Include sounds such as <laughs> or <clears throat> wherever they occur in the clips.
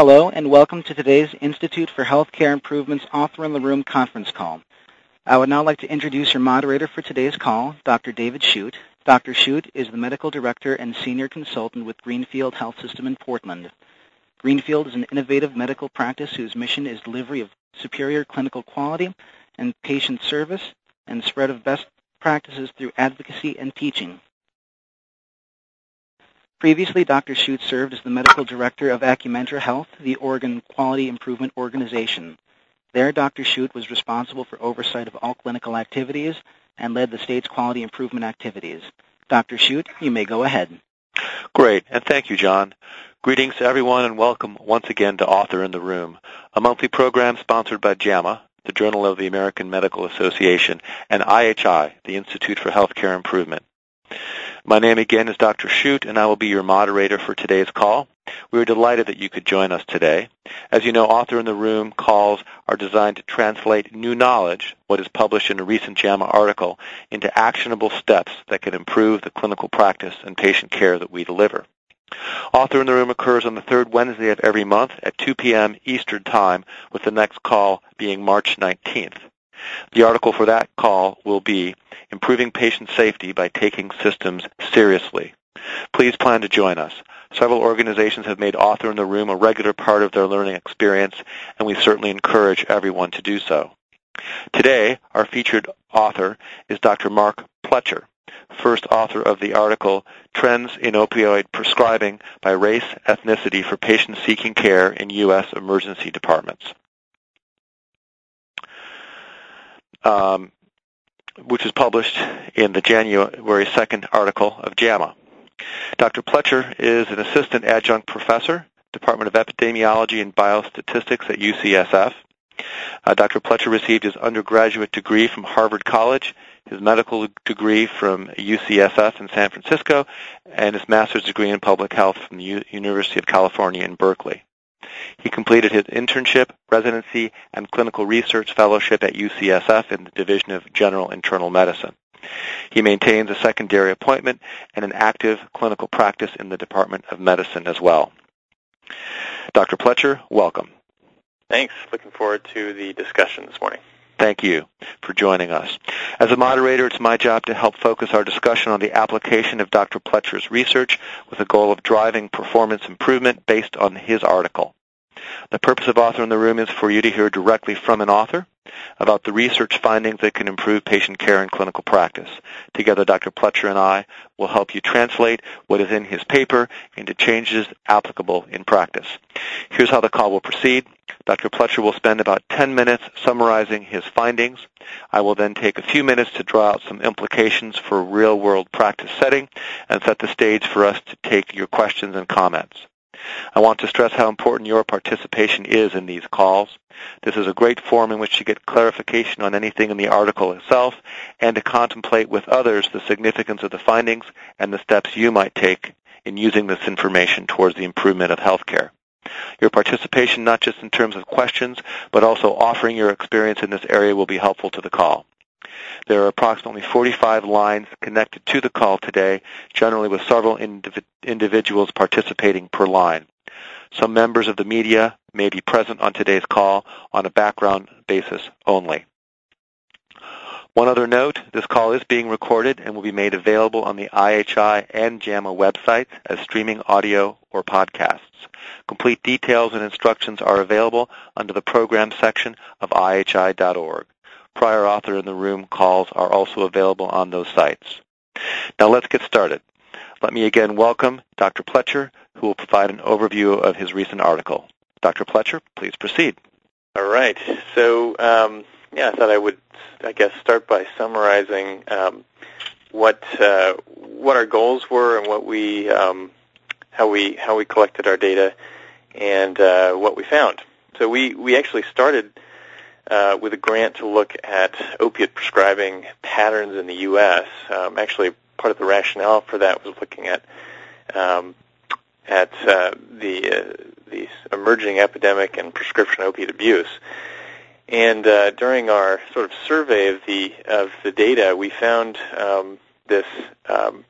Hello, and welcome to today's Institute for Healthcare Improvement's Author in the Room conference call. I would now like to introduce your moderator for today's call, Dr. David Schutt. Dr. Schutt is the Medical Director and Senior Consultant with Greenfield Health System in Portland. Greenfield is an innovative medical practice whose mission is delivery of superior clinical quality and patient service and spread of best practices through advocacy and teaching. Previously, Dr. Schutt served as the medical director of Acumentra Health, the Oregon Quality Improvement Organization. There, Dr. Schutt was responsible for oversight of all clinical activities and led the state's quality improvement activities. Dr. Schutt, you may go ahead. Great, and thank you, John. Greetings to everyone and welcome once again to Author in the Room, a monthly program sponsored by JAMA, the Journal of the American Medical Association, and IHI, the Institute for Healthcare Improvement. My name again is Dr. Schutt, and I will be your moderator for today's call. We are delighted that you could join us today. As you know, Author in the Room calls are designed to translate new knowledge, what is published in a recent JAMA article, into actionable steps that can improve the clinical practice and patient care that we deliver. Author in the Room occurs on the third Wednesday of every month at 2 p.m. Eastern Time, with the next call being March 19th. The article for that call will be Improving Patient Safety by Taking Systems Seriously. Please plan to join us. Several organizations have made Author in the Room a regular part of their learning experience, and we certainly encourage everyone to do so. Today, our featured author is Dr. Mark Pletcher, first author of the article Trends in Opioid Prescribing by Race Ethnicity for Patients Seeking Care in U.S. Emergency Departments. Um, which was published in the January 2nd article of JAMA. Dr. Pletcher is an assistant adjunct professor, Department of Epidemiology and Biostatistics at UCSF. Uh, Dr. Pletcher received his undergraduate degree from Harvard College, his medical degree from UCSF in San Francisco, and his master's degree in public health from the U- University of California in Berkeley. He completed his internship, residency, and clinical research fellowship at UCSF in the Division of General Internal Medicine. He maintains a secondary appointment and an active clinical practice in the Department of Medicine as well. Dr. Pletcher, welcome. Thanks. Looking forward to the discussion this morning. Thank you for joining us. As a moderator, it's my job to help focus our discussion on the application of Dr. Pletcher's research with the goal of driving performance improvement based on his article. The purpose of Author in the Room is for you to hear directly from an author about the research findings that can improve patient care and clinical practice. Together, Dr. Pletcher and I will help you translate what is in his paper into changes applicable in practice. Here's how the call will proceed. Dr. Pletcher will spend about 10 minutes summarizing his findings. I will then take a few minutes to draw out some implications for real-world practice setting and set the stage for us to take your questions and comments. I want to stress how important your participation is in these calls. This is a great forum in which to get clarification on anything in the article itself and to contemplate with others the significance of the findings and the steps you might take in using this information towards the improvement of healthcare. Your participation, not just in terms of questions, but also offering your experience in this area will be helpful to the call. There are approximately 45 lines connected to the call today, generally with several indiv- individuals participating per line. Some members of the media may be present on today's call on a background basis only. One other note, this call is being recorded and will be made available on the IHI and JAMA websites as streaming audio or podcasts. Complete details and instructions are available under the program section of IHI.org. Prior author in the room calls are also available on those sites. Now let's get started. Let me again welcome Dr. Pletcher, who will provide an overview of his recent article. Dr. Pletcher, please proceed. All right. So, um, yeah, I thought I would, I guess, start by summarizing um, what uh, what our goals were and what we um, how we how we collected our data and uh, what we found. So we we actually started uh, with a grant to look at opiate prescribing patterns in the U.S. Um, actually, part of the rationale for that was looking at um, at uh, the uh, the emerging epidemic and prescription opiate abuse. And uh, during our sort of survey of the of the data, we found um, this um,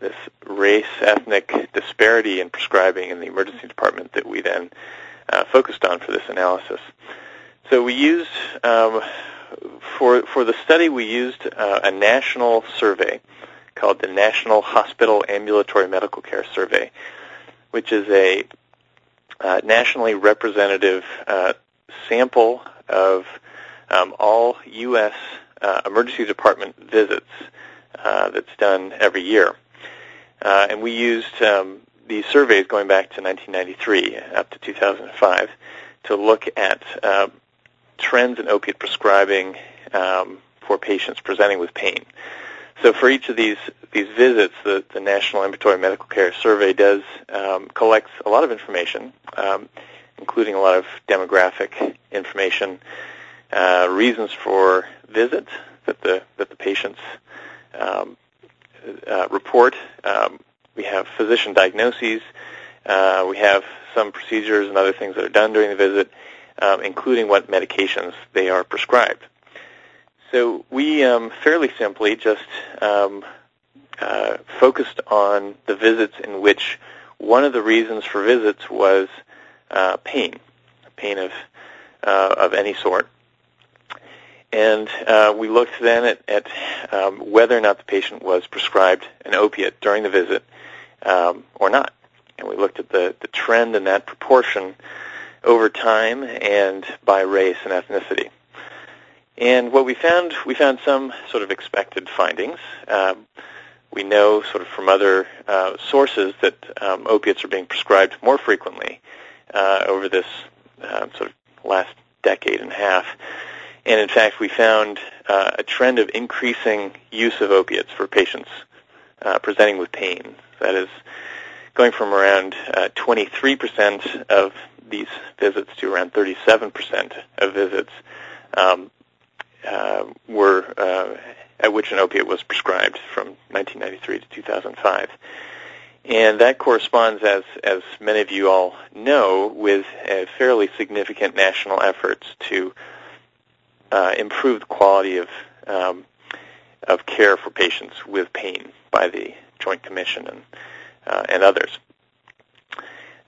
this race ethnic disparity in prescribing in the emergency department that we then uh, focused on for this analysis. So we used um, for for the study we used uh, a national survey called the National Hospital Ambulatory Medical Care Survey, which is a uh, nationally representative uh, sample of um, all U.S. Uh, emergency department visits uh, that's done every year. Uh, and we used um, these surveys going back to 1993 up to 2005 to look at uh, trends in opiate prescribing um, for patients presenting with pain. So for each of these these visits, the, the National Ambulatory Medical Care Survey does um, collects a lot of information, um, including a lot of demographic information, uh, reasons for visits that the that the patients um, uh, report. Um, we have physician diagnoses. Uh, we have some procedures and other things that are done during the visit, um, including what medications they are prescribed. So we um, fairly simply just um, uh, focused on the visits in which one of the reasons for visits was uh, pain, pain of uh, of any sort. And uh, we looked then at, at um, whether or not the patient was prescribed an opiate during the visit um, or not. And we looked at the, the trend in that proportion over time and by race and ethnicity. And what we found, we found some sort of expected findings. Um, we know sort of from other uh, sources that um, opiates are being prescribed more frequently uh, over this uh, sort of last decade and a half. And in fact, we found uh, a trend of increasing use of opiates for patients uh, presenting with pain. That is going from around uh, 23% of these visits to around 37% of visits um, uh, were uh, at which an opiate was prescribed from 1993 to 2005. And that corresponds, as, as many of you all know, with fairly significant national efforts to uh, improve the quality of, um, of care for patients with pain by the Joint Commission and, uh, and others.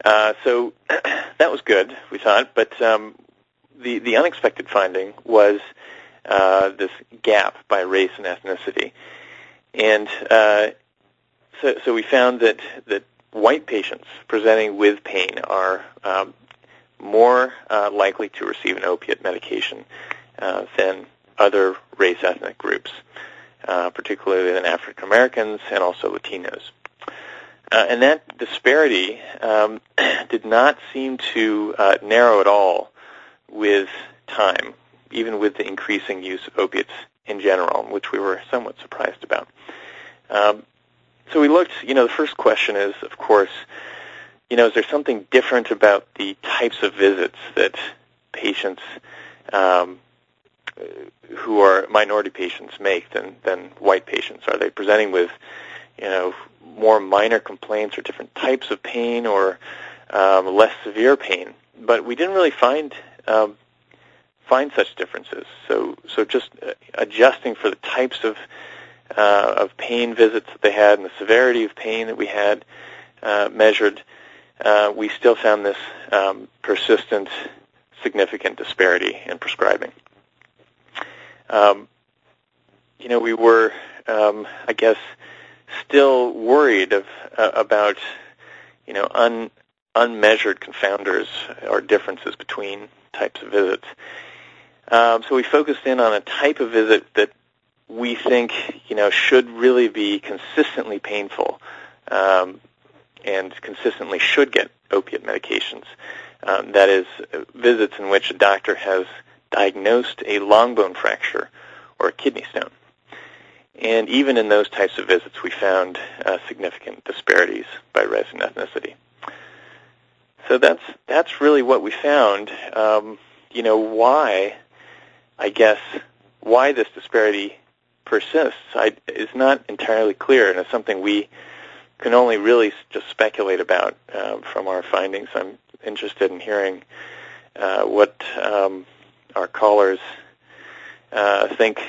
Uh, so <clears throat> that was good, we thought, but um, the, the unexpected finding was uh, this gap by race and ethnicity. And uh, so, so we found that, that white patients presenting with pain are um, more uh, likely to receive an opiate medication uh, than other race ethnic groups, uh, particularly than African Americans and also Latinos. Uh, and that disparity um, <clears throat> did not seem to uh, narrow at all with time, even with the increasing use of opiates in general, which we were somewhat surprised about. Um, so we looked, you know, the first question is, of course, you know, is there something different about the types of visits that patients um, who are minority patients make than, than white patients? Are they presenting with, you know, more minor complaints or different types of pain or um, less severe pain. But we didn't really find um, find such differences. So so just uh, adjusting for the types of uh, of pain visits that they had and the severity of pain that we had uh, measured, uh, we still found this um, persistent, significant disparity in prescribing. Um, you know, we were, um, I guess, still worried of, uh, about you know un, unmeasured confounders or differences between types of visits. Um, so we focused in on a type of visit that we think you know should really be consistently painful um, and consistently should get opiate medications. Um, that is, visits in which a doctor has diagnosed a long bone fracture or a kidney stone. And even in those types of visits, we found uh, significant disparities by race and ethnicity. So that's that's really what we found. Um, you know why? I guess why this disparity persists I, is not entirely clear, and it's something we can only really just speculate about um, from our findings. I'm interested in hearing uh, what um, our callers uh, think.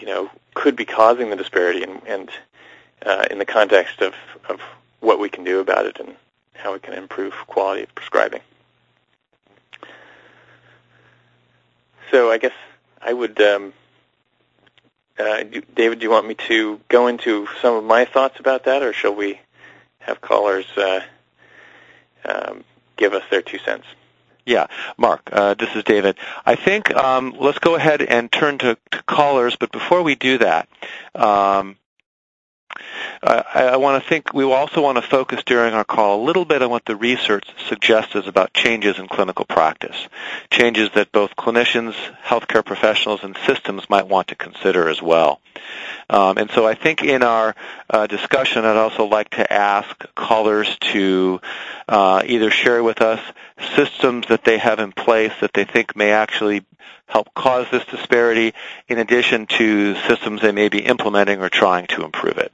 You know, could be causing the disparity and, and uh, in the context of, of what we can do about it and how we can improve quality of prescribing. so I guess I would, um, uh, do, David, do you want me to go into some of my thoughts about that, or shall we have callers uh, um, give us their two cents? Yeah, Mark, uh, this is David. I think um, let's go ahead and turn to, to, callers, but before we do that, um, I, I want to think we also want to focus during our call a little bit on what the research suggests us about changes in clinical practice, changes that both clinicians, healthcare professionals, and systems might want to consider as well. Um, and so I think in our uh, discussion, I'd also like to ask callers to uh, either share with us systems that they have in place that they think may actually help cause this disparity in addition to systems they may be implementing or trying to improve it.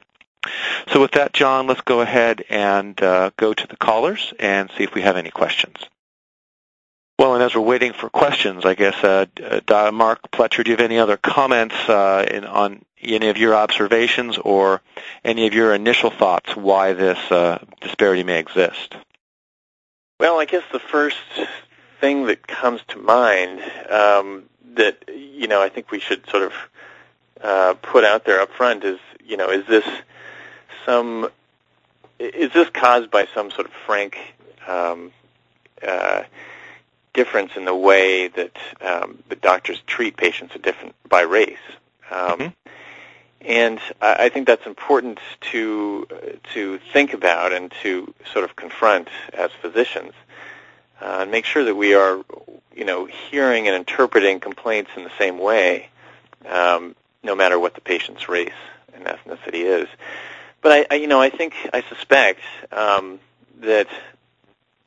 So with that, John, let's go ahead and uh, go to the callers and see if we have any questions. Well, and as we're waiting for questions, I guess, uh, uh, Mark Pletcher, do you have any other comments uh, in, on any of your observations or any of your initial thoughts why this uh, disparity may exist? Well, I guess the first thing that comes to mind um, that you know I think we should sort of uh, put out there up front is you know is this some is this caused by some sort of frank um, uh, difference in the way that um, the doctors treat patients different by race? Um, mm-hmm. And I, I think that's important to to think about and to sort of confront as physicians, uh, and make sure that we are, you know, hearing and interpreting complaints in the same way, um, no matter what the patient's race and ethnicity is. But I, I you know, I think I suspect um, that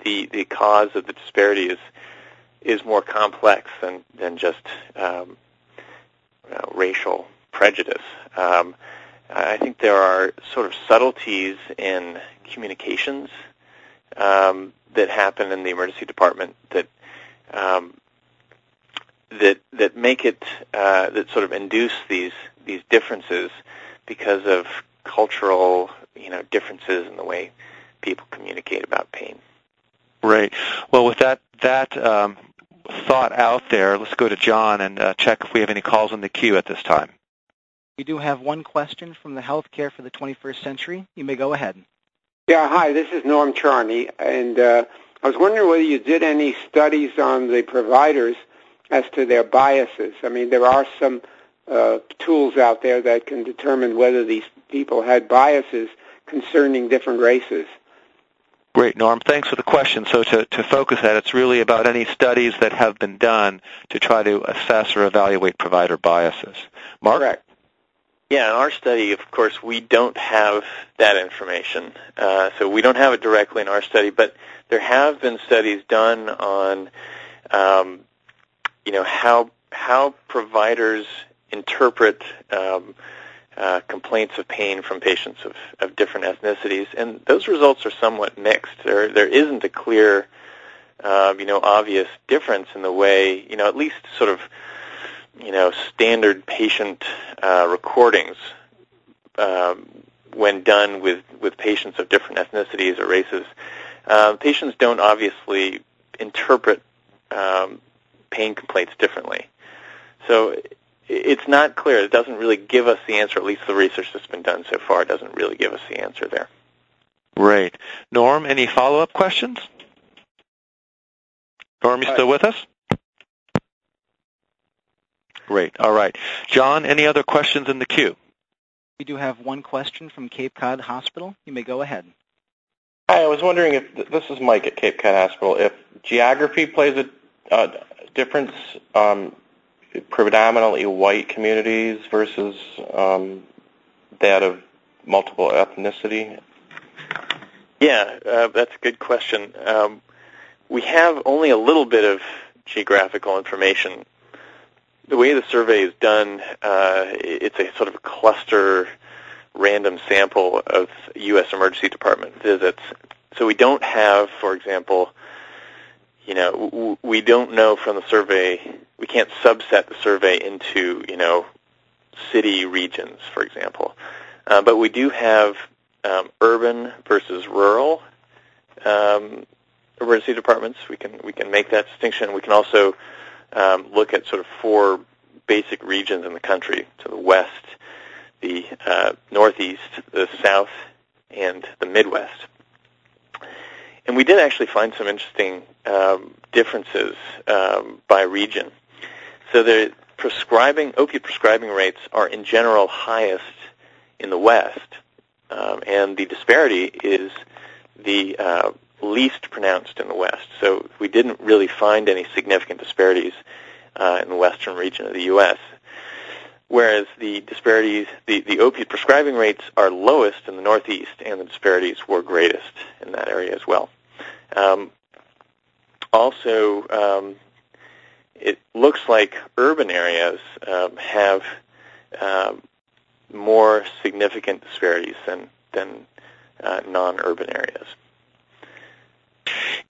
the the cause of the disparity is is more complex than than just um, know, racial prejudice. Um, I think there are sort of subtleties in communications um, that happen in the emergency department that um, that that make it uh, that sort of induce these these differences because of cultural, you know, differences in the way people communicate about pain. Right. Well, with that that um, thought out there, let's go to John and uh, check if we have any calls in the queue at this time. We do have one question from the Healthcare for the 21st Century. You may go ahead. Yeah, hi, this is Norm Charney, and uh, I was wondering whether you did any studies on the providers as to their biases. I mean, there are some uh, tools out there that can determine whether these people had biases concerning different races. Great, Norm. Thanks for the question. So to, to focus that, it's really about any studies that have been done to try to assess or evaluate provider biases. Mark? Correct. Yeah, in our study, of course, we don't have that information. Uh, so we don't have it directly in our study, but there have been studies done on, um, you know, how how providers interpret um, uh, complaints of pain from patients of, of different ethnicities, and those results are somewhat mixed. There, there isn't a clear, uh, you know, obvious difference in the way, you know, at least sort of, you know, standard patient uh, recordings um, when done with with patients of different ethnicities or races. Uh, patients don't obviously interpret um, pain complaints differently. So it's not clear. It doesn't really give us the answer. At least the research that's been done so far doesn't really give us the answer there. Right. Norm, any follow-up questions? Norm, you still with us? Great. All right. John, any other questions in the queue? We do have one question from Cape Cod Hospital. You may go ahead. Hi, I was wondering if this is Mike at Cape Cod Hospital. If geography plays a uh, difference um, predominantly white communities versus um, that of multiple ethnicity? Yeah, uh, that's a good question. Um, we have only a little bit of geographical information. The way the survey is done, uh, it's a sort of a cluster random sample of U.S. Emergency Department visits. So we don't have, for example, you know, we don't know from the survey, we can't subset the survey into, you know, city regions, for example. Uh, but we do have um, urban versus rural um, emergency departments. We can we can make that distinction. We can also um, look at sort of four basic regions in the country: to the west, the uh, northeast, the south, and the Midwest. And we did actually find some interesting um, differences um, by region. So the prescribing opiate prescribing rates are in general highest in the West, um, and the disparity is the uh, least pronounced in the West. So we didn't really find any significant disparities uh, in the western region of the U.S. Whereas the disparities, the, the opiate prescribing rates are lowest in the Northeast, and the disparities were greatest in that area as well. Um, also, um, it looks like urban areas um, have um, more significant disparities than than uh, non-urban areas.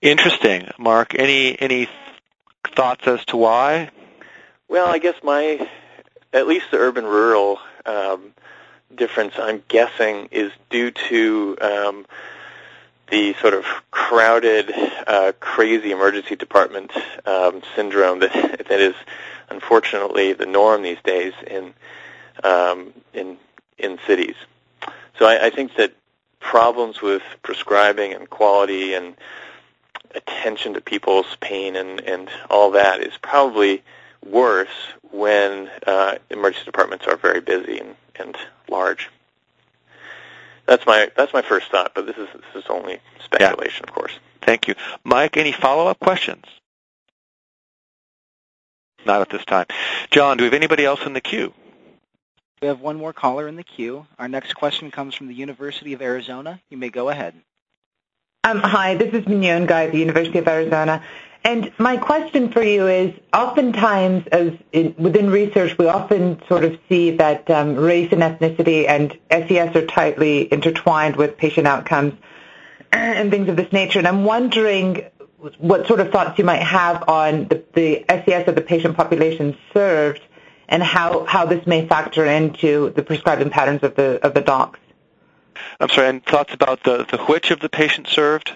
Interesting, Mark. Any any thoughts as to why? Well, I guess my at least the urban-rural um, difference, I'm guessing, is due to um, the sort of crowded, uh, crazy emergency department um, syndrome that <laughs> that is unfortunately the norm these days in um, in in cities. So I, I think that problems with prescribing and quality and attention to people's pain and and all that is probably worse when uh, emergency departments are very busy and, and large. That's my that's my first thought, but this is this is only speculation, yeah. of course. Thank you, Mike. Any follow up questions? Not at this time. John, do we have anybody else in the queue? We have one more caller in the queue. Our next question comes from the University of Arizona. You may go ahead. Um, hi, this is Mignon Guy at the University of Arizona. And my question for you is, oftentimes, as in, within research, we often sort of see that um, race and ethnicity and SES are tightly intertwined with patient outcomes <clears throat> and things of this nature. And I'm wondering what sort of thoughts you might have on the, the SES of the patient population served and how, how this may factor into the prescribing patterns of the of the docs. I'm sorry, and thoughts about the, the which of the patients served?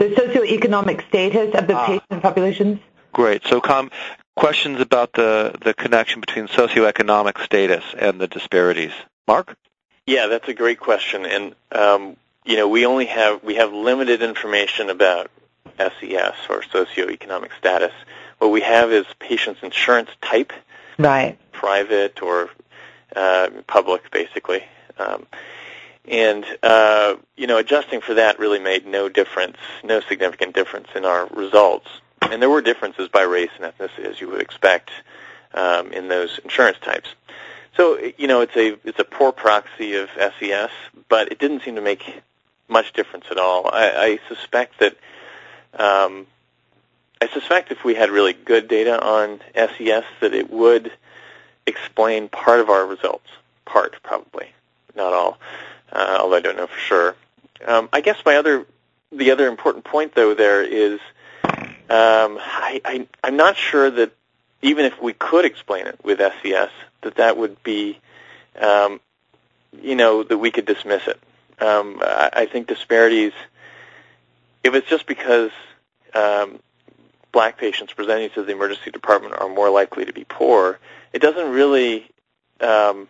The socioeconomic status of the ah. patient populations. Great. So com- questions about the, the connection between socioeconomic status and the disparities. Mark? Yeah, that's a great question. And, um, you know, we only have, we have limited information about SES or socioeconomic status. What we have is patient's insurance type right? Private or uh, public, basically. Um, and uh, you know, adjusting for that really made no difference, no significant difference in our results. And there were differences by race and ethnicity, as you would expect um, in those insurance types. So you know, it's a it's a poor proxy of SES, but it didn't seem to make much difference at all. I, I suspect that um, I suspect if we had really good data on SES that it would explain part of our results. Part, probably. Not all, uh, although I don't know for sure. Um, I guess my other, the other important point, though, there is um, I, I, I'm not sure that even if we could explain it with SES, that that would be, um, you know, that we could dismiss it. Um, I, I think disparities, if it's just because um, black patients presenting to the emergency department are more likely to be poor, it doesn't really, um,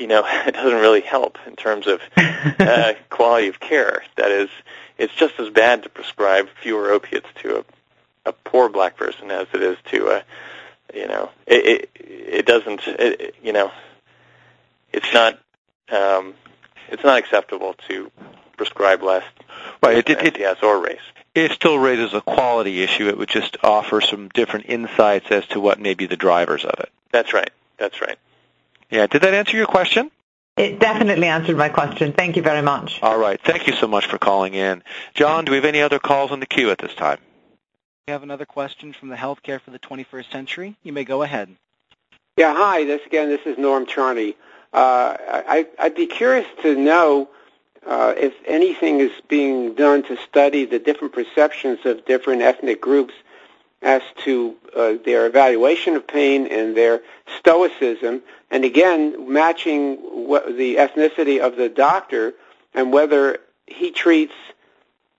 you know, <laughs> it doesn't really help in terms of <laughs> uh, quality of care. That is, it's just as bad to prescribe fewer opiates to a, a poor black person as it is to a, you know, it it, it doesn't, it, you know, it's not, um, it's not acceptable to prescribe less right. It, it, it, or race it still raises a quality issue. It would just offer some different insights as to what may be the drivers of it. That's right. That's right. Yeah. Did that answer your question? It definitely answered my question. Thank you very much. All right. Thank you so much for calling in. John, do we have any other calls on the queue at this time? We have another question from the Healthcare for the 21st Century. You may go ahead. Yeah, hi. This again, this is Norm Charney. Uh, I, I'd be curious to know uh, if anything is being done to study the different perceptions of different ethnic groups as to uh, their evaluation of pain and their stoicism, and again, matching what, the ethnicity of the doctor and whether he treats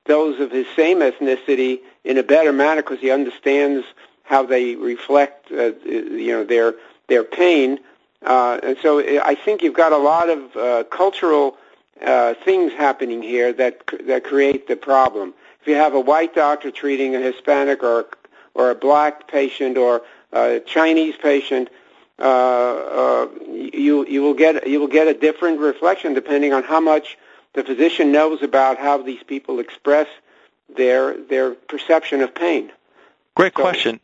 those of his same ethnicity in a better manner because he understands how they reflect, uh, you know, their their pain. Uh, and so I think you've got a lot of uh, cultural uh, things happening here that that create the problem. If you have a white doctor treating a Hispanic or or a black patient or a Chinese patient, uh, uh, you you will get you will get a different reflection depending on how much the physician knows about how these people express their their perception of pain. Great question.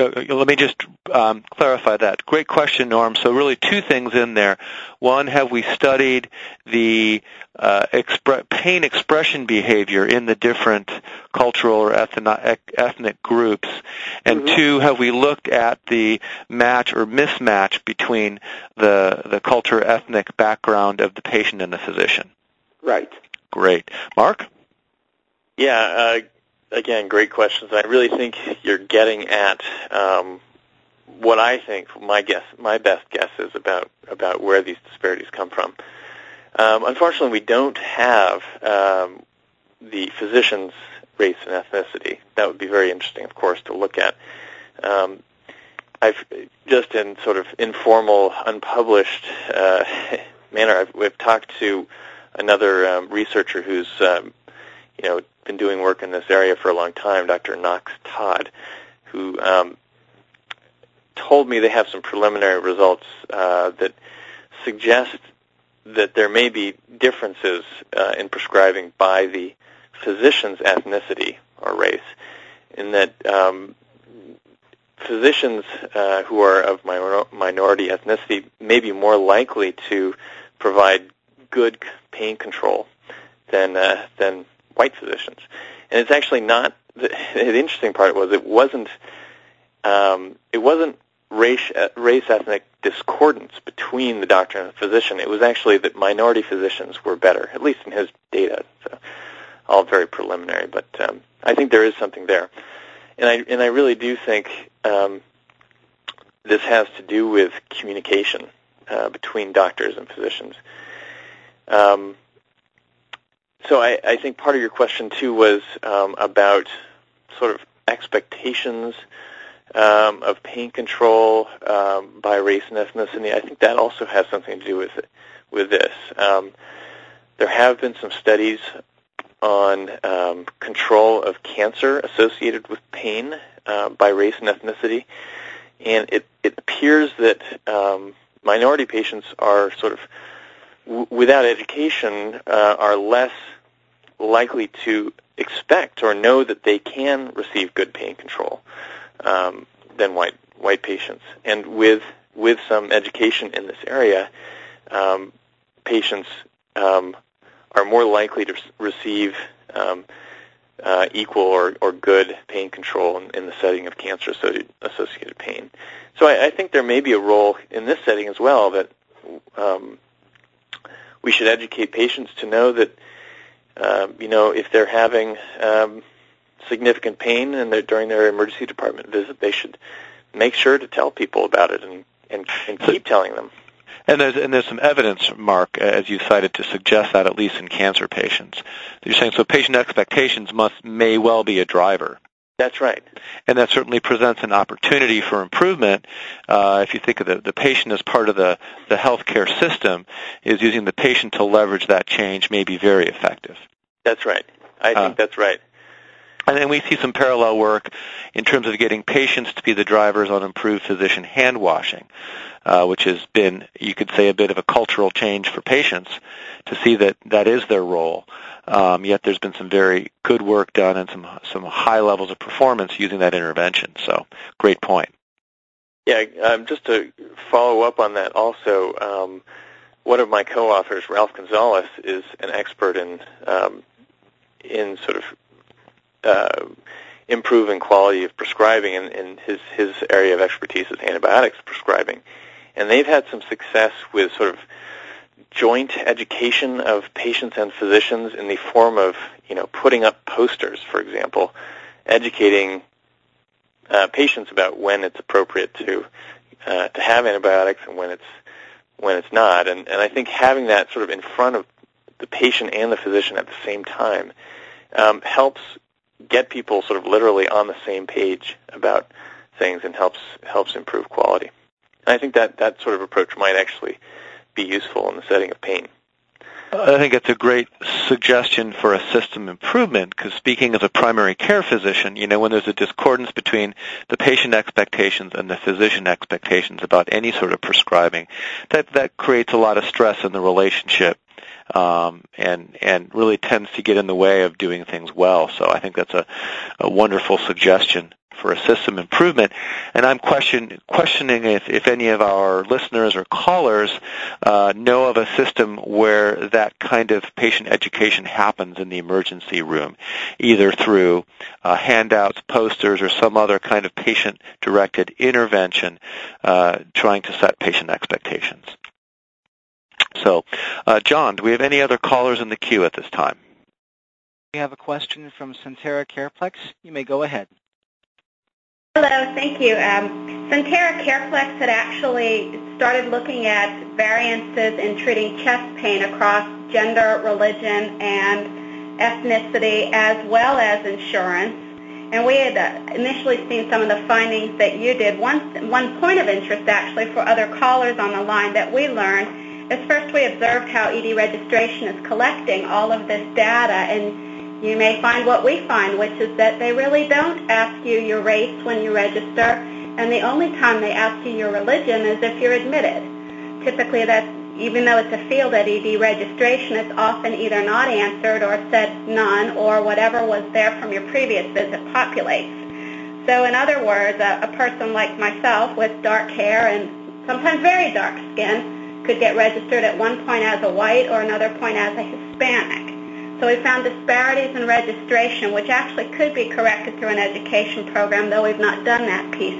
Uh, let me just um, clarify that. Great question, Norm. So really two things in there. One, have we studied the uh, expre- pain expression behavior in the different cultural or ethnic groups? And mm-hmm. two, have we looked at the match or mismatch between the, the culture, ethnic background of the patient and the physician? Right. Great. Mark? Yeah, uh, again, great questions. I really think you're getting at um, what I think my guess, my best guess is about about where these disparities come from. Um, unfortunately, we don't have um, the physician's race and ethnicity. That would be very interesting, of course, to look at. Um, I've just in sort of informal, unpublished uh, <laughs> manner. I've, we've talked to another um, researcher who's um, you know been doing work in this area for a long time, Dr. Knox Todd, who um, told me they have some preliminary results uh, that suggest that there may be differences uh, in prescribing by the physician's ethnicity or race, in that um, physicians uh, who are of minor- minority ethnicity may be more likely to provide good pain control than uh, than white physicians. And it's actually not the, <laughs> the interesting part was it wasn't um, it wasn't race race ethnic discordance between the doctor and the physician. It was actually that minority physicians were better, at least in his data. So all very preliminary, but um, I think there is something there, and I and I really do think um, this has to do with communication uh, between doctors and physicians. Um, so I, I think part of your question too was um, about sort of expectations um, of pain control um, by race and ethnicity. I think that also has something to do with with this. Um, there have been some studies on um, control of cancer associated with pain uh, by race and ethnicity, and it, it appears that um, minority patients are sort of w- without education uh, are less likely to expect or know that they can receive good pain control um, than white white patients. And with with some education in this area, um, patients um, are more likely to receive um, uh, equal or, or good pain control in, in the setting of cancer associated pain. So I, I think there may be a role in this setting as well that um, we should educate patients to know that uh, you know if they're having um, significant pain and they're during their emergency department visit, they should make sure to tell people about it and and, and keep telling them. And there's and there's some evidence, Mark, as you cited, to suggest that at least in cancer patients. You're saying so patient expectations must may well be a driver. That's right. And that certainly presents an opportunity for improvement. Uh, if you think of the, the patient as part of the, the healthcare system, is using the patient to leverage that change may be very effective. That's right. I think uh, that's right. And then we see some parallel work in terms of getting patients to be the drivers on improved physician hand washing, uh, which has been, you could say, a bit of a cultural change for patients to see that that is their role. Um, yet there's been some very good work done and some some high levels of performance using that intervention. So great point. Yeah, um, just to follow up on that also, um, one of my co-authors, Ralph Gonzalez, is an expert in um, in sort of uh, improving quality of prescribing, and, and his his area of expertise is antibiotics prescribing, and they've had some success with sort of joint education of patients and physicians in the form of, you know, putting up posters, for example, educating uh, patients about when it's appropriate to uh, to have antibiotics and when it's when it's not. And, and I think having that sort of in front of the patient and the physician at the same time um, helps get people sort of literally on the same page about things and helps helps improve quality. And I think that that sort of approach might actually be useful in the setting of pain. I think it's a great suggestion for a system improvement because speaking as a primary care physician, you know, when there's a discordance between the patient expectations and the physician expectations about any sort of prescribing, that, that creates a lot of stress in the relationship um, and and really tends to get in the way of doing things well. So I think that's a, a wonderful suggestion for a system improvement. And I'm question, questioning if, if any of our listeners or callers uh, know of a system where that kind of patient education happens in the emergency room, either through uh, handouts, posters, or some other kind of patient-directed intervention uh, trying to set patient expectations. So, uh, John, do we have any other callers in the queue at this time? We have a question from Sentara CarePlex. You may go ahead. Hello, thank you. Um, Sentara CarePlex had actually started looking at variances in treating chest pain across gender, religion, and ethnicity, as well as insurance. And we had uh, initially seen some of the findings that you did. One, one point of interest, actually, for other callers on the line that we learned is first we observed how ED registration is collecting all of this data and you may find what we find, which is that they really don't ask you your race when you register, and the only time they ask you your religion is if you're admitted. Typically, that's even though it's a field at ED registration, it's often either not answered or said none, or whatever was there from your previous visit populates. So, in other words, a, a person like myself with dark hair and sometimes very dark skin could get registered at one point as a white or another point as a Hispanic. So we found disparities in registration, which actually could be corrected through an education program, though we've not done that piece.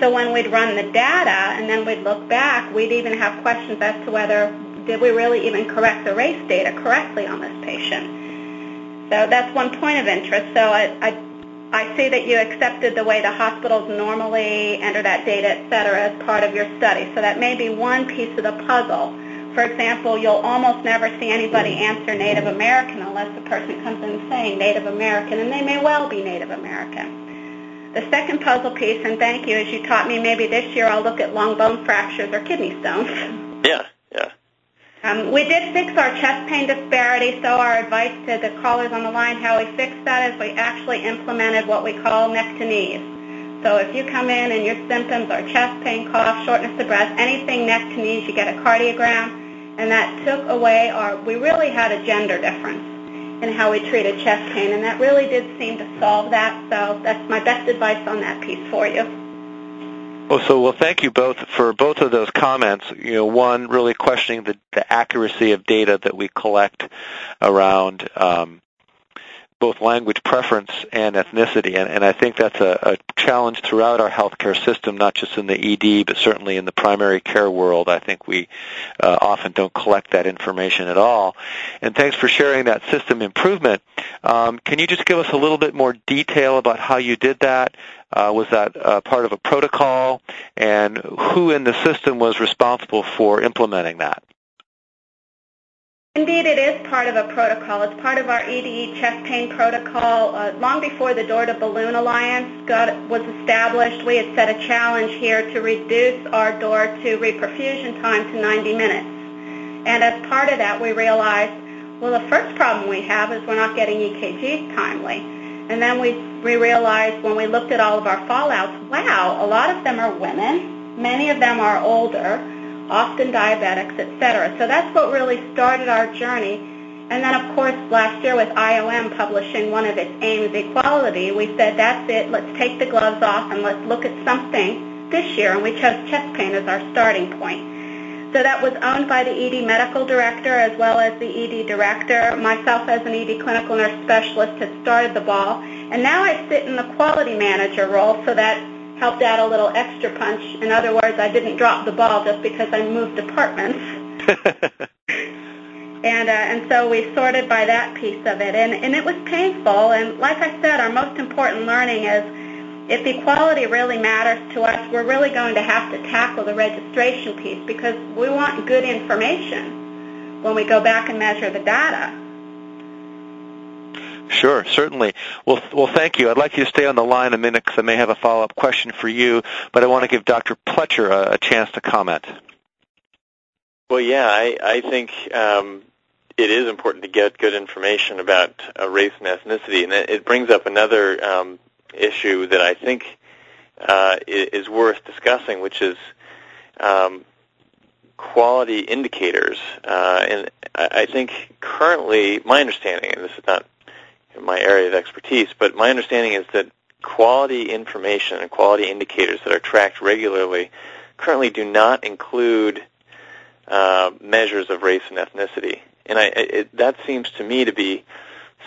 So when we'd run the data and then we'd look back, we'd even have questions as to whether did we really even correct the race data correctly on this patient. So that's one point of interest. So I, I, I see that you accepted the way the hospitals normally enter that data, et cetera, as part of your study. So that may be one piece of the puzzle. For example, you'll almost never see anybody answer Native American unless the person comes in saying Native American, and they may well be Native American. The second puzzle piece, and thank you, as you taught me, maybe this year I'll look at long bone fractures or kidney stones. <laughs> Yeah, yeah. Um, we did fix our chest pain disparity, so our advice to the callers on the line, how we fixed that is we actually implemented what we call neck to knees. So if you come in and your symptoms are chest pain, cough, shortness of breath, anything neck to knees, you get a cardiogram and that took away our, we really had a gender difference in how we treated chest pain, and that really did seem to solve that. So that's my best advice on that piece for you. Well, so well, thank you both for both of those comments. You know, one really questioning the, the accuracy of data that we collect around um, both language preference and ethnicity. And, and I think that's a, a, challenge throughout our healthcare system, not just in the ED, but certainly in the primary care world. I think we uh, often don't collect that information at all. And thanks for sharing that system improvement. Um, can you just give us a little bit more detail about how you did that? Uh, was that uh, part of a protocol? And who in the system was responsible for implementing that? Indeed, it is part of a protocol. It's part of our EDE chest pain protocol. Uh, long before the Door to Balloon Alliance got, was established, we had set a challenge here to reduce our door to reperfusion time to 90 minutes. And as part of that, we realized, well, the first problem we have is we're not getting EKGs timely. And then we, we realized when we looked at all of our fallouts, wow, a lot of them are women. Many of them are older often diabetics, etc. So that's what really started our journey. And then, of course, last year with IOM publishing one of its aims, equality, we said, that's it, let's take the gloves off and let's look at something this year. And we chose chest pain as our starting point. So that was owned by the ED medical director as well as the ED director. Myself as an ED clinical nurse specialist had started the ball. And now I sit in the quality manager role so that helped add a little extra punch. In other words, I didn't drop the ball just because I moved departments. <laughs> and uh, and so we sorted by that piece of it, and and it was painful. And like I said, our most important learning is if equality really matters to us, we're really going to have to tackle the registration piece because we want good information when we go back and measure the data. Sure, certainly. Well, well, thank you. I'd like you to stay on the line a minute because I may have a follow-up question for you, but I want to give Dr. Pletcher a, a chance to comment. Well, yeah, I, I think um, it is important to get good information about uh, race and ethnicity, and it, it brings up another um, issue that I think uh, is worth discussing, which is um, quality indicators. Uh, and I think currently, my understanding, and this is not my area of expertise, but my understanding is that quality information and quality indicators that are tracked regularly currently do not include uh, measures of race and ethnicity. And I, it, that seems to me to be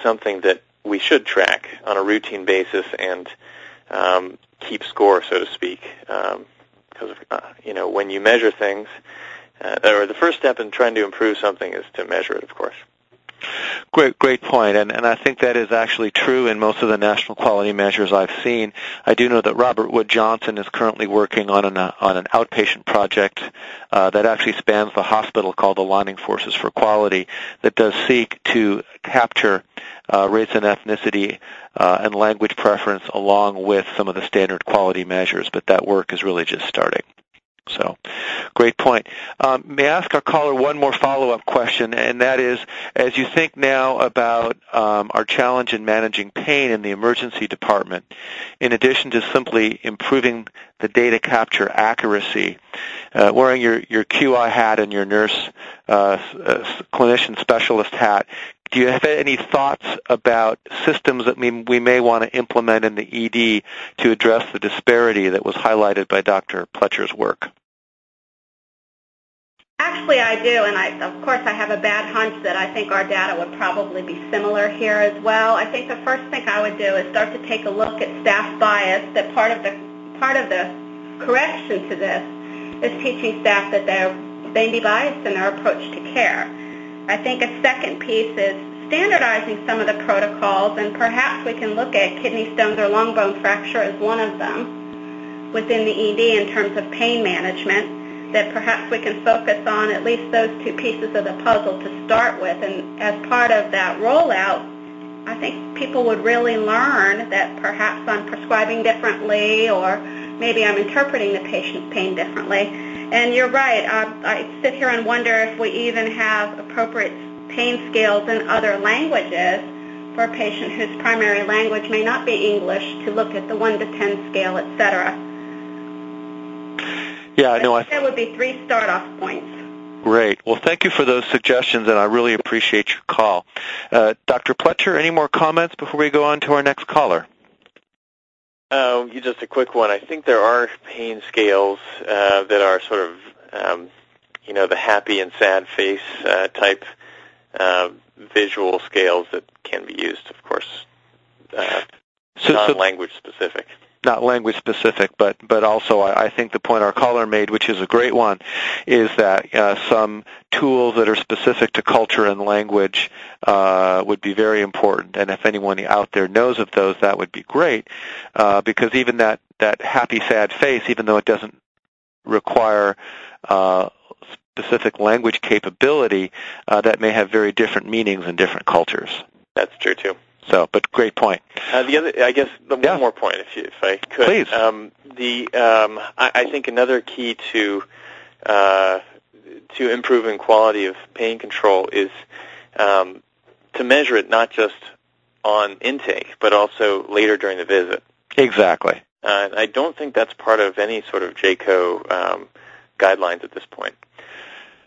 something that we should track on a routine basis and um, keep score, so to speak. Because um, uh, you know, when you measure things, uh, or the first step in trying to improve something is to measure it, of course. Great, great point, and and I think that is actually true in most of the national quality measures I've seen. I do know that Robert Wood Johnson is currently working on an uh, on an outpatient project uh, that actually spans the hospital called Aligning Forces for Quality that does seek to capture uh, race and ethnicity uh, and language preference along with some of the standard quality measures, but that work is really just starting. So, great point. Um, may I ask our caller one more follow-up question, and that is, as you think now about um, our challenge in managing pain in the emergency department, in addition to simply improving the data capture accuracy, uh, wearing your, your QI hat and your nurse uh, uh, clinician specialist hat, do you have any thoughts about systems that we, may want to implement in the ED to address the disparity that was highlighted by Dr. Pletcher's work? Actually, I do, and I, of course, I have a bad hunch that I think our data would probably be similar here as well. I think the first thing I would do is start to take a look at staff bias. That part of the part of the correction to this is teaching staff that they're they be biased in their approach to care. I think a second piece is standardizing some of the protocols, and perhaps we can look at kidney stones or long bone fracture as one of them within the ED in terms of pain management that perhaps we can focus on at least those two pieces of the puzzle to start with. And as part of that rollout, I think people would really learn that perhaps I'm prescribing differently or maybe I'm interpreting the patient's pain differently. And you're right. I, I sit here and wonder if we even have appropriate pain scales in other languages for a patient whose primary language may not be English to look at the 1 to 10 scale, et cetera. Yeah, I know. I that would be three start-off points. Great. Well, thank you for those suggestions, and I really appreciate your call. Uh, Dr. Pletcher, any more comments before we go on to our next caller? Uh, just a quick one. I think there are pain scales uh, that are sort of, um, you know, the happy and sad face uh, type uh, visual scales that can be used, of course, uh, so, non-language so, specific not language specific, but but also I, I think the point our caller made, which is a great one, is that uh, some tools that are specific to culture and language uh, would be very important. And if anyone out there knows of those, that would be great, uh, because even that that happy sad face, even though it doesn't require uh, specific language capability, uh, that may have very different meanings in different cultures. That's true too. So, but great point. Uh, the other, I guess, the yeah. one more point, if you, if I could. Please. Um, the um, I, I think another key to uh, to improving quality of pain control is um, to measure it not just on intake, but also later during the visit. Exactly. Uh, I don't think that's part of any sort of JCAHO um, guidelines at this point.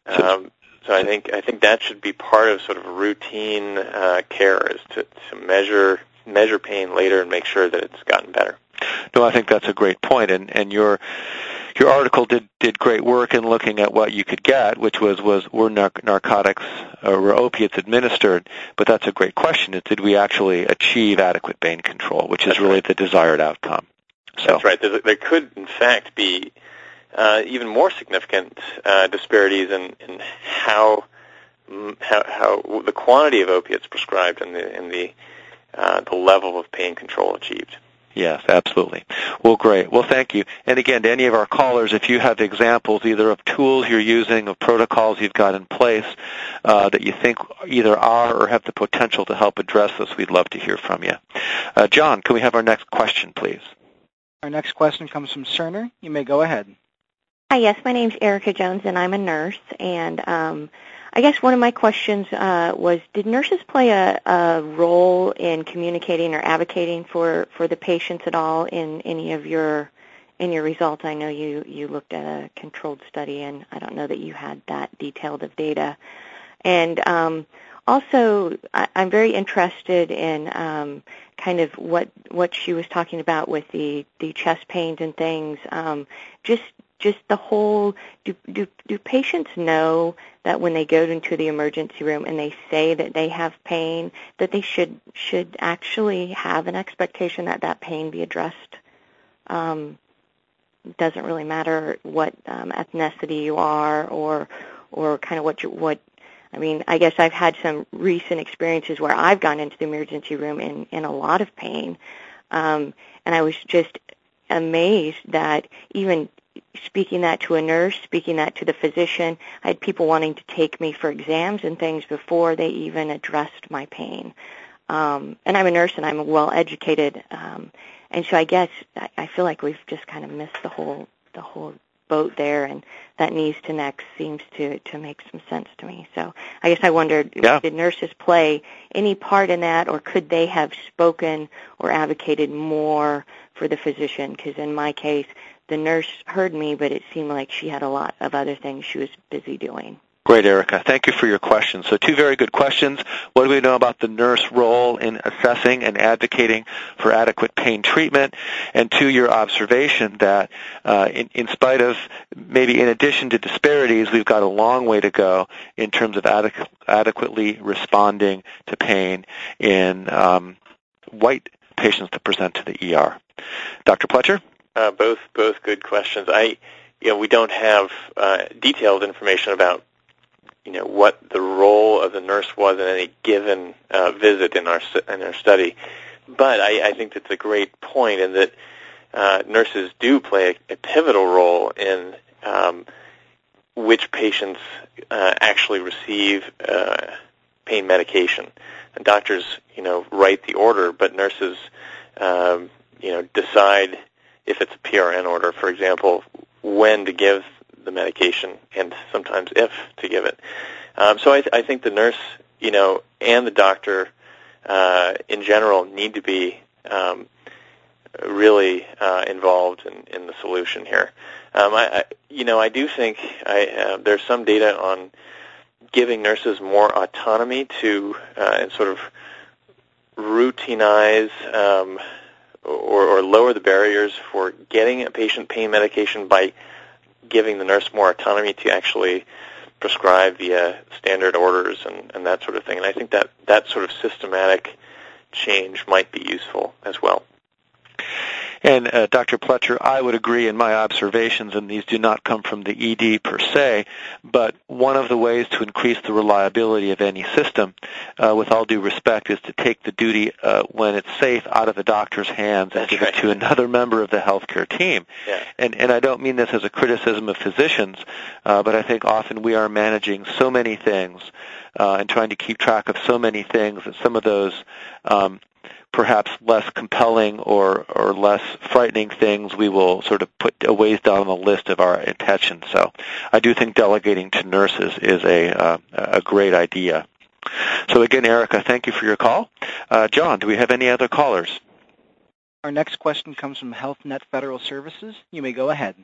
Um, so I think I think that should be part of sort of routine uh, care is to, to measure measure pain later and make sure that it's gotten better. No, I think that's a great point, and and your your article did did great work in looking at what you could get, which was was were narcotics or were opiates administered? But that's a great question: is did we actually achieve adequate pain control, which is that's really right. the desired outcome? So. That's right. There, there could, in fact, be uh, even more significant uh, disparities in, in how, how, how the quantity of opiates prescribed and the and the uh, the level of pain control achieved. Yes, absolutely. Well, great. Well, thank you. And again, to any of our callers, if you have examples either of tools you're using, of protocols you've got in place uh, that you think either are or have the potential to help address this, we'd love to hear from you. Uh, John, can we have our next question, please? Our next question comes from Cerner. You may go ahead. Hi, yes, my name's Erica Jones, and I'm a nurse. And um, I guess one of my questions uh, was, did nurses play a, a role in communicating or advocating for, for the patients at all in any of your in your results? I know you, you looked at a controlled study, and I don't know that you had that detailed of data. And um, also, I, I'm very interested in um, kind of what what she was talking about with the the chest pains and things. Um, just just the whole do, do do patients know that when they go into the emergency room and they say that they have pain that they should should actually have an expectation that that pain be addressed? Um doesn't really matter what um ethnicity you are or or kind of what you what I mean, I guess I've had some recent experiences where I've gone into the emergency room in in a lot of pain. Um and I was just amazed that even speaking that to a nurse, speaking that to the physician. I had people wanting to take me for exams and things before they even addressed my pain. Um, and I'm a nurse and I'm well educated. Um, and so I guess I, I feel like we've just kind of missed the whole the whole boat there, and that knees to neck seems to to make some sense to me. So I guess I wondered, yeah. did nurses play any part in that, or could they have spoken or advocated more for the physician? Because in my case, the nurse heard me, but it seemed like she had a lot of other things she was busy doing. Great, Erica. Thank you for your questions. So two very good questions. What do we know about the nurse role in assessing and advocating for adequate pain treatment? And two, your observation that uh, in, in, spite of maybe in addition to disparities, we've got a long way to go in terms of adequ- adequately responding to pain in um, white patients that present to the ER. Dr. Pletcher? Uh, both both good questions. I, you know, we don't have uh, detailed information about, you know, what the role of the nurse was in any given uh, visit in our in our study, but I, I think that's a great point in that uh, nurses do play a, a pivotal role in um, which patients uh, actually receive uh, pain medication. And doctors, you know, write the order, but nurses, um, you know, decide if it's a PRN order, for example, when to give the medication and sometimes if to give it. Um, so I, th- I think the nurse, you know, and the doctor uh, in general need to be um, really uh, involved in, in the solution here. Um, I, I, you know, I do think I, uh, there's some data on giving nurses more autonomy to uh, and sort of routinize um, or, or lower the barriers for getting a patient pain medication by giving the nurse more autonomy to actually prescribe via standard orders and, and that sort of thing. And I think that that sort of systematic change might be useful as well. And uh, Dr. Pletcher, I would agree in my observations, and these do not come from the ED per se, but one of the ways to increase the reliability of any system, uh, with all due respect, is to take the duty uh, when it's safe out of the doctor's hands and That's give right. it to another member of the healthcare team. Yeah. And, and I don't mean this as a criticism of physicians, uh, but I think often we are managing so many things uh, and trying to keep track of so many things that some of those um, perhaps less compelling or, or less frightening things we will sort of put a ways down on the list of our attention. So I do think delegating to nurses is a, uh, a great idea. So again, Erica, thank you for your call. Uh, John, do we have any other callers? Our next question comes from HealthNet Federal Services. You may go ahead.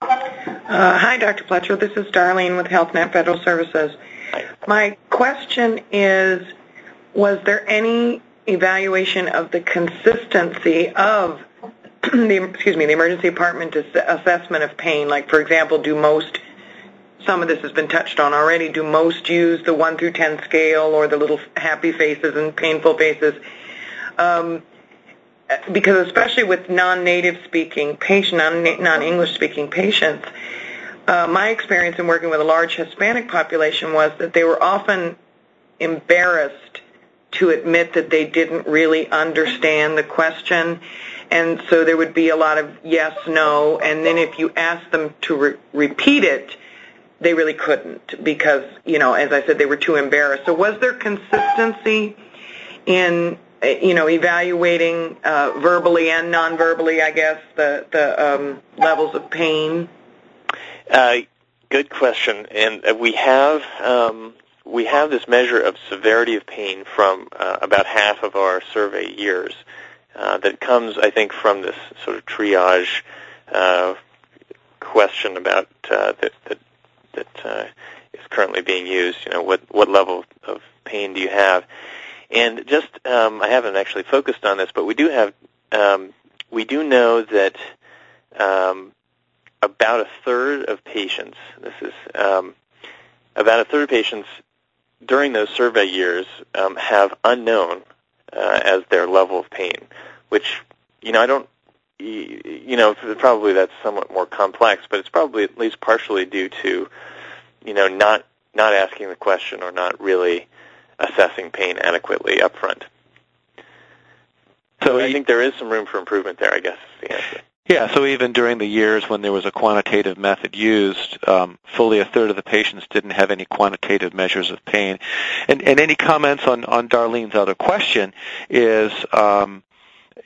Uh, hi, Dr. Pletcher. This is Darlene with HealthNet Federal Services. My question is, was there any evaluation of the consistency of <clears throat> the excuse me the emergency department assessment of pain? Like, for example, do most some of this has been touched on already. Do most use the one through ten scale or the little happy faces and painful faces? Um, because especially with non-native speaking patient, non-English speaking patients, uh, my experience in working with a large Hispanic population was that they were often embarrassed to admit that they didn't really understand the question and so there would be a lot of yes, no, and then if you asked them to re- repeat it, they really couldn't because, you know, as I said, they were too embarrassed. So was there consistency in, you know, evaluating uh, verbally and non-verbally, I guess, the, the um, levels of pain? Uh, good question. And uh, we have um, we have this measure of severity of pain from uh, about half of our survey years uh, that comes, I think, from this sort of triage uh, question about uh, that that, that uh, is currently being used. You know, what what level of pain do you have? And just um, I haven't actually focused on this, but we do have um, we do know that um, about a third of patients. This is um, about a third of patients during those survey years um, have unknown uh, as their level of pain, which you know I don't you know probably that's somewhat more complex, but it's probably at least partially due to you know not not asking the question or not really assessing pain adequately up front. So I think there is some room for improvement there. I guess is the answer. Yeah, so even during the years when there was a quantitative method used, um, fully a third of the patients didn't have any quantitative measures of pain. And, and any comments on, on Darlene's other question is, um,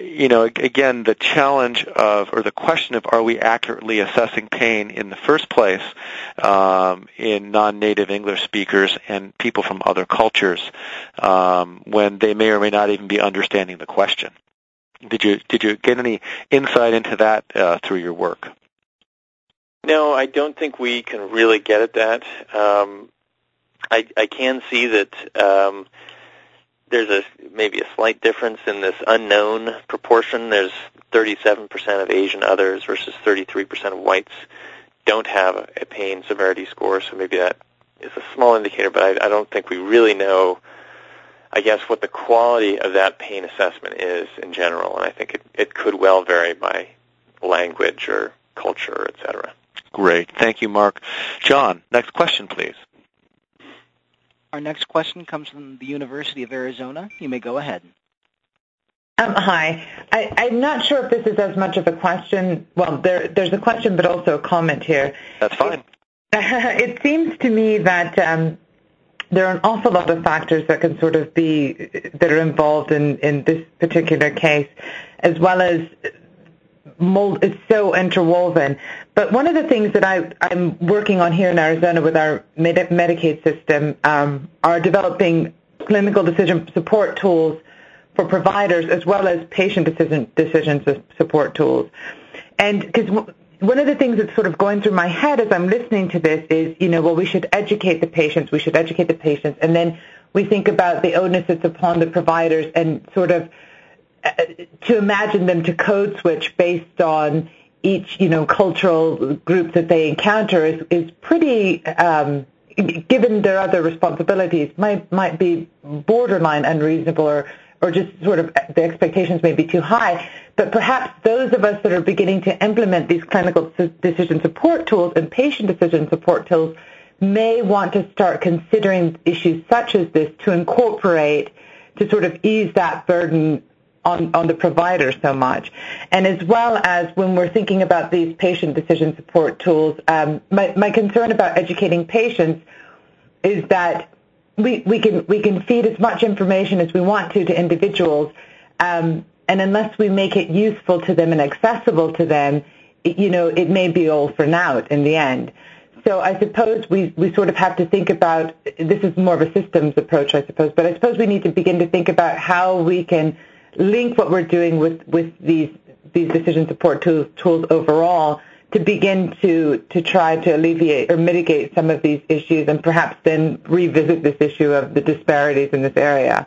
you know, again, the challenge of, or the question of are we accurately assessing pain in the first place um, in non-native English speakers and people from other cultures um, when they may or may not even be understanding the question. Did you did you get any insight into that uh, through your work? No, I don't think we can really get at that. Um, I, I can see that um, there's a maybe a slight difference in this unknown proportion. There's 37% of Asian others versus 33% of whites don't have a, pain severity score, so maybe that is a small indicator, but I, I don't think we really know I guess, what the quality of that pain assessment is in general, and I think it, it could well vary by language or culture, et cetera. Great. Thank you, Mark. John, next question, please. Our next question comes from the University of Arizona. You may go ahead. Um, hi. I, am not sure if this is as much of a question. Well, there, there's a question, but also a comment here. That's fine. It, <laughs> it seems to me that um, there are an awful lot of factors that can sort of be that are involved in in this particular case, as well as mold. It's so interwoven. But one of the things that I I'm working on here in Arizona with our Medicaid system um, are developing clinical decision support tools for providers as well as patient decision decision support tools. And because one of the things that's sort of going through my head as I'm listening to this is, you know, well, we should educate the patients, we should educate the patients, and then we think about the onus that's upon the providers and sort of uh, to imagine them to code switch based on each, you know, cultural group that they encounter is, is pretty, um, given their other responsibilities, might might be borderline unreasonable or or just sort of the expectations may be too high. But perhaps those of us that are beginning to implement these clinical decision support tools and patient decision support tools may want to start considering issues such as this to incorporate to sort of ease that burden on, on the provider so much. And as well as when we're thinking about these patient decision support tools, um, my, my concern about educating patients is that we, we can we can feed as much information as we want to to individuals, um, and unless we make it useful to them and accessible to them, it, you know, it may be all for naught in the end. So I suppose we, we sort of have to think about, this is more of a systems approach, I suppose, but I suppose we need to begin to think about how we can link what we're doing with, with these, these decision support tools, tools overall to begin to, to try to alleviate or mitigate some of these issues and perhaps then revisit this issue of the disparities in this area.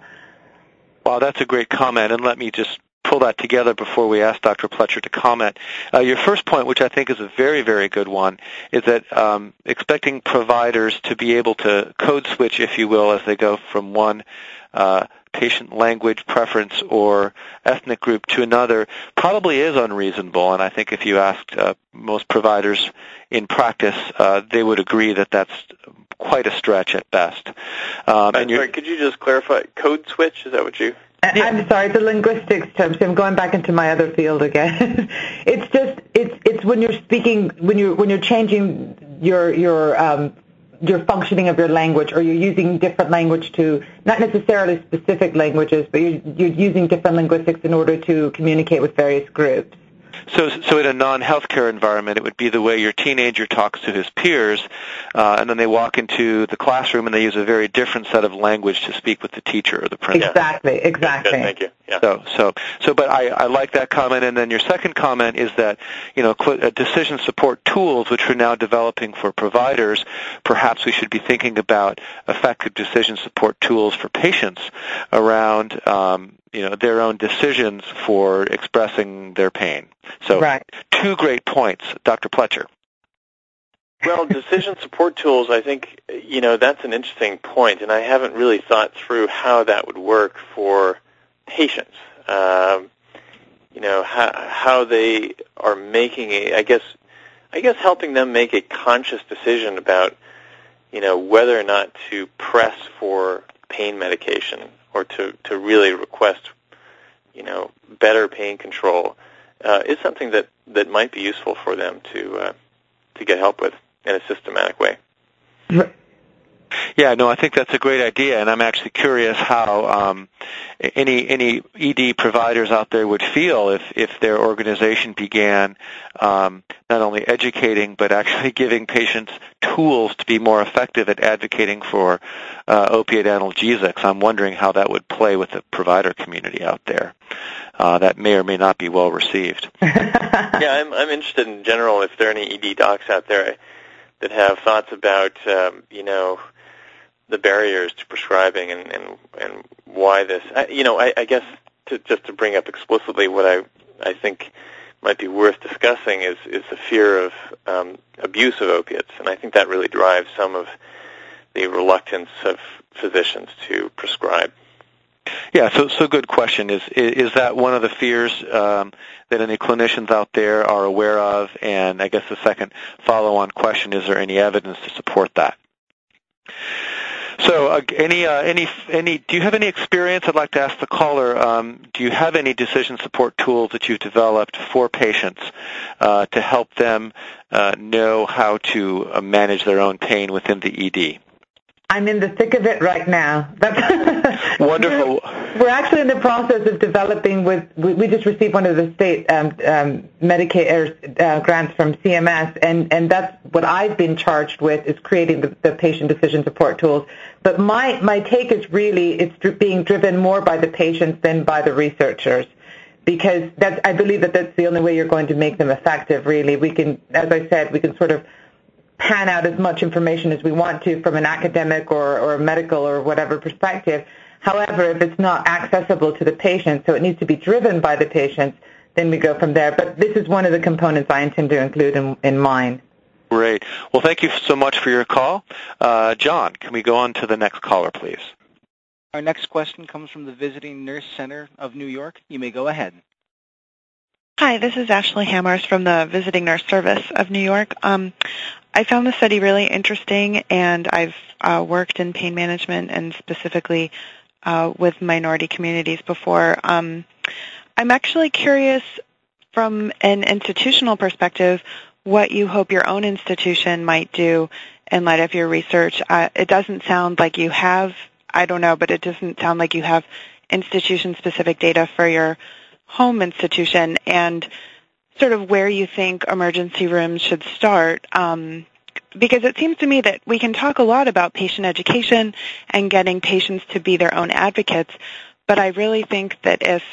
Well, that's a great comment, and let me just pull that together before we ask Dr. Pletcher to comment. Uh, your first point, which I think is a very, very good one, is that um, expecting providers to be able to code switch, if you will, as they go from one uh, patient language preference or ethnic group to another probably is unreasonable. And I think if you asked uh, most providers in practice, uh, they would agree that that's quite a stretch at best. Um, and sorry, could you just clarify code switch? Is that what you? I'm sorry, the linguistics term. So I'm going back into my other field again. <laughs> it's just it's it's when you're speaking when you when you're changing your your um, your functioning of your language, or you're using different language to not necessarily specific languages, but you're, you're using different linguistics in order to communicate with various groups. So, so in a non-healthcare environment, it would be the way your teenager talks to his peers, uh, and then they walk into the classroom and they use a very different set of language to speak with the teacher or the principal. Exactly, exactly. Good, thank you. Yeah. So, so, so, but I, I like that comment. And then your second comment is that, you know, uh, decision support tools, which we're now developing for providers, perhaps we should be thinking about effective decision support tools for patients around, um, you know, their own decisions for expressing their pain. So, right. two great points, Dr. Pletcher. Well, <laughs> decision support tools, I think, you know, that's an interesting point, and I haven't really thought through how that would work for patients. Um, you know, how, how they are making a, I guess, I guess helping them make a conscious decision about, you know, whether or not to press for pain medication or to, to really request, you know, better pain control uh, is something that, that might be useful for them to uh, to get help with in a systematic way. Yeah, no, I think that's a great idea, and I'm actually curious how um, any any ED providers out there would feel if if their organization began um, not only educating but actually <laughs> giving patients tools to be more effective at advocating for uh, opiate analgesics. I'm wondering how that would play with the provider community out there. Uh, that may or may not be well received. <laughs> yeah, I'm I'm interested in general if there are any ED docs out there that have thoughts about um, you know the barriers to prescribing and and, and why this. I, you know, I, I guess to, just to bring up explicitly what I I think might be worth discussing is is the fear of um, abuse of opiates, and I think that really drives some of the reluctance of physicians to prescribe. Yeah, so so good question. Is is that one of the fears um, that any clinicians out there are aware of? And I guess the second follow-on question: Is there any evidence to support that? So, uh, any uh, any any? Do you have any experience? I'd like to ask the caller. Um, do you have any decision support tools that you've developed for patients uh, to help them uh, know how to uh, manage their own pain within the ED? I'm in the thick of it right now. That's <laughs> Wonderful. We're, actually in the process of developing with, we, we just received one of the state um, um, Medicaid uh, grants from CMS, and, and that's what I've been charged with is creating the, the patient decision support tools. But my, my take is really it's being driven more by the patients than by the researchers because that's, I believe that that's the only way you're going to make them effective, really. We can, as I said, we can sort of pan out as much information as we want to from an academic or, or medical or whatever perspective. However, if it's not accessible to the patient, so it needs to be driven by the patients, then we go from there. But this is one of the components I intend to include in, in mine. Great. Well, thank you so much for your call. Uh, John, can we go on to the next caller, please? Our next question comes from the Visiting Nurse Center of New York. You may go ahead. Hi, this is Ashley Hammers from the Visiting Nurse Service of New York. Um, I found the study really interesting, and I've uh, worked in pain management and specifically uh, with minority communities before. Um, I'm actually curious from an institutional perspective what you hope your own institution might do in light of your research. Uh, it doesn't sound like you have, I don't know, but it doesn't sound like you have institution-specific data for your home institution and sort of where you think emergency rooms should start. Um, because it seems to me that we can talk a lot about patient education and getting patients to be their own advocates, but I really think that if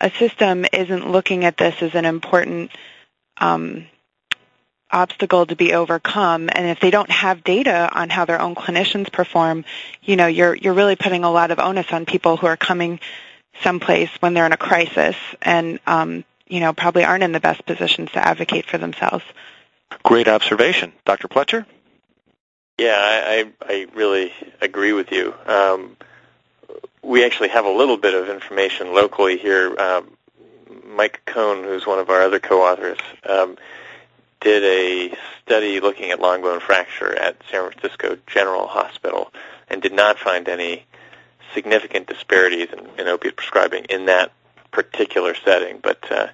a system isn't looking at this as an important um, obstacle to be overcome, and if they don't have data on how their own clinicians perform, you know, you're you're really putting a lot of onus on people who are coming someplace when they're in a crisis and um, you know probably aren't in the best positions to advocate for themselves. Great observation, Dr. Pletcher. Yeah, I, I really agree with you. Um, we actually have a little bit of information locally here. Um, Mike Kohn, who's one of our other co-authors, um, did a study looking at long bone fracture at San Francisco General Hospital and did not find any significant disparities in, in opiate prescribing in that particular setting, but uh,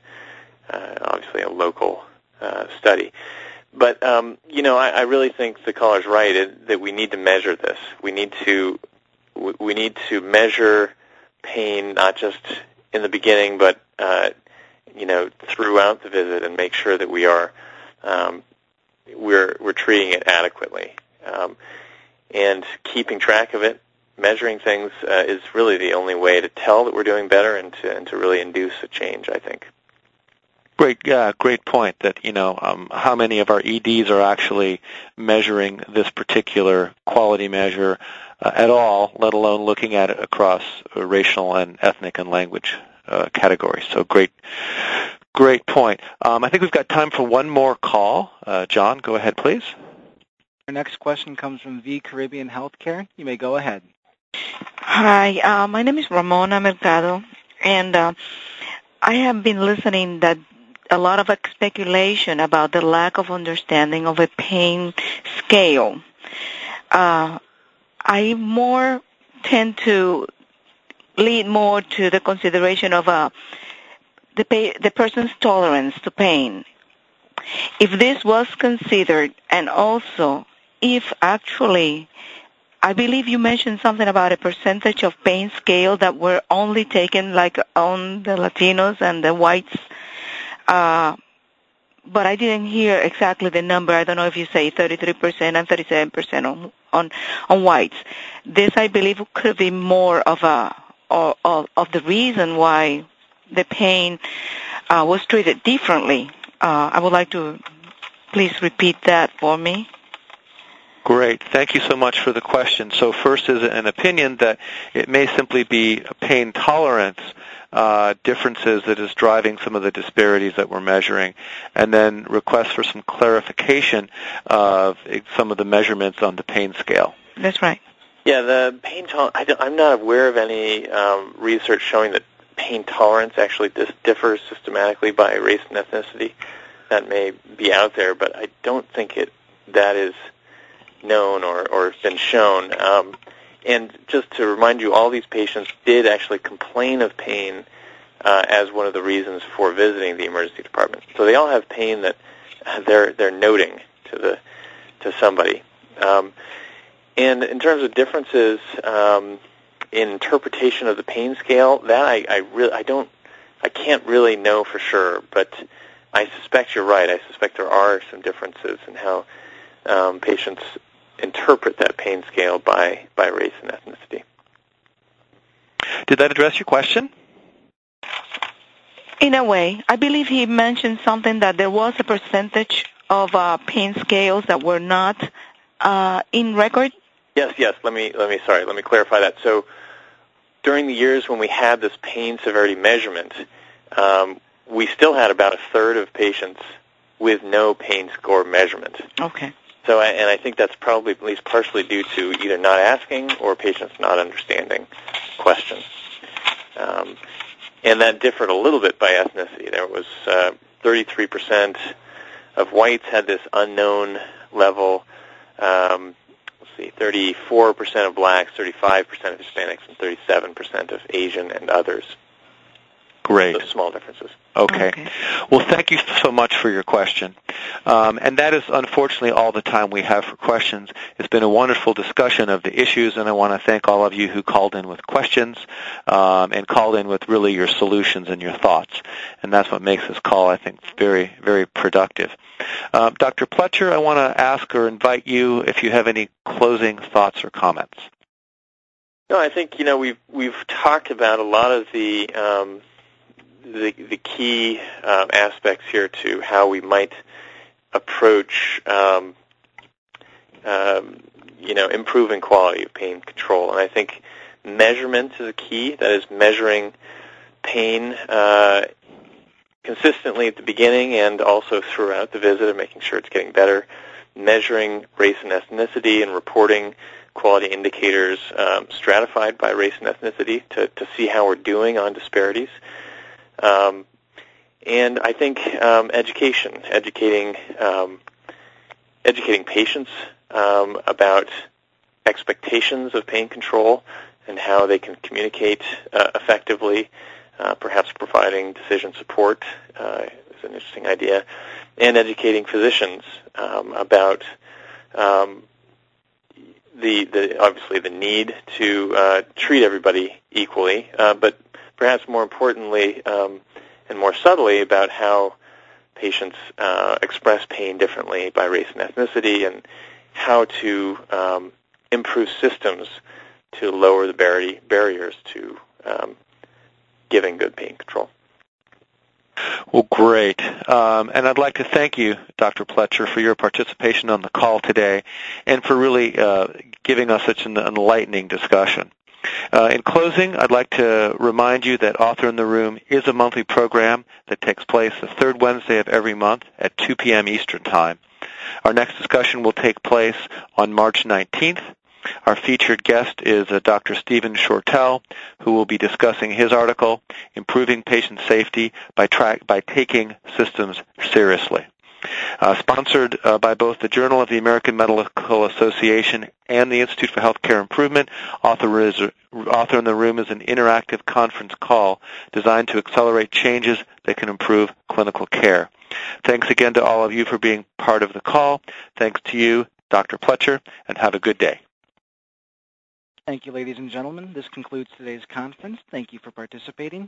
uh, obviously a local uh, study. But um, you know, I, I really think the caller's right it, that we need to measure this. We need to we need to measure pain not just in the beginning, but uh, you know throughout the visit, and make sure that we are um, we're we're treating it adequately. Um, and keeping track of it, measuring things uh, is really the only way to tell that we're doing better and to and to really induce a change. I think. Great, uh, great point. That you know um, how many of our EDs are actually measuring this particular quality measure uh, at all, let alone looking at it across racial and ethnic and language uh, categories. So great, great point. Um, I think we've got time for one more call. Uh, John, go ahead, please. Our next question comes from VA Caribbean Healthcare. You may go ahead. Hi, uh, my name is Ramona Mercado, and uh, I have been listening that a lot of speculation about the lack of understanding of a pain scale. Uh, I more tend to lead more to the consideration of uh, the, pa- the person's tolerance to pain. If this was considered, and also if actually, I believe you mentioned something about a percentage of pain scale that were only taken like on the Latinos and the whites, uh, but I didn't hear exactly the number. I don't know if you say 33% and 37% on, on, on whites. This, I believe, could be more of a, of, of the reason why the pain uh, was treated differently. Uh, I would like to please repeat that for me. Great. Thank you so much for the question. So first is an opinion that it may simply be pain tolerance uh, differences that is driving some of the disparities that we're measuring, and then request for some clarification of some of the measurements on the pain scale. That's right. Yeah, the pain tolerance, I'm not aware of any um, research showing that pain tolerance actually dis- differs systematically by race and ethnicity. That may be out there, but I don't think it that is known or, or been shown. Um, and just to remind you, all these patients did actually complain of pain uh, as one of the reasons for visiting the emergency department. So they all have pain that they're they're noting to the to somebody. Um, and in terms of differences um, in interpretation of the pain scale, that I, I really I don't I can't really know for sure, but I suspect you're right. I suspect there are some differences in how um, patients interpret that pain scale by, by race and ethnicity. Did that address your question? In a way. I believe he mentioned something that there was a percentage of uh, pain scales that were not uh, in record. Yes, yes. Let me let me sorry. Let me clarify that. So, during the years when we had this pain severity measurement, um, we still had about a third of patients with no pain score measurement. Okay. So, and I think that's probably at least partially due to either not asking or patients not understanding questions. Um, and that differed a little bit by ethnicity. There was uh, 33% of whites had this unknown level. Um, let's see, 34% of blacks, 35% of Hispanics, and 37% of Asian and others. Great. Those small differences. Okay. okay. Well, thank you so much for your question. Um, and that is unfortunately all the time we have for questions. It's been a wonderful discussion of the issues, and I want to thank all of you who called in with questions um, and called in with really your solutions and your thoughts. And that's what makes this call, I think, very, very productive. Uh, Dr. Pletcher, I want to ask or invite you if you have any closing thoughts or comments. No, I think you know we've we've talked about a lot of the um, the, the key um, aspects here to how we might approach, um, um, you know, improving quality of pain control. And I think measurement is a key. That is measuring pain uh, consistently at the beginning and also throughout the visit and making sure it's getting better. Measuring race and ethnicity and reporting quality indicators um, stratified by race and ethnicity to, to see how we're doing on disparities. Um, and I think um, education, educating um, educating patients um, about expectations of pain control and how they can communicate uh, effectively, uh, perhaps providing decision support uh, is an interesting idea, and educating physicians um, about um, the, the obviously the need to uh, treat everybody equally, uh, but perhaps more importantly um, and more subtly about how patients uh, express pain differently by race and ethnicity, and how to um, improve systems to lower the bar- barriers to um, giving good pain control. Well, great. Um, and I'd like to thank you, Dr. Pletcher, for your participation on the call today and for really uh, giving us such an enlightening discussion. Uh, in closing, I'd like to remind you that Author in the Room is a monthly program that takes place the third Wednesday of every month at 2 p.m. Eastern Time. Our next discussion will take place on March 19th. Our featured guest is uh, Dr. Stephen Shortell, who will be discussing his article, Improving Patient Safety by, tra- by Taking Systems Seriously. Uh, sponsored uh, by both the Journal of the American Medical Association and the Institute for Healthcare Improvement, Author, is, Author in the Room is an interactive conference call designed to accelerate changes that can improve clinical care. Thanks again to all of you for being part of the call. Thanks to you, Dr. Pletcher, and have a good day. Thank you, ladies and gentlemen. This concludes today's conference. Thank you for participating.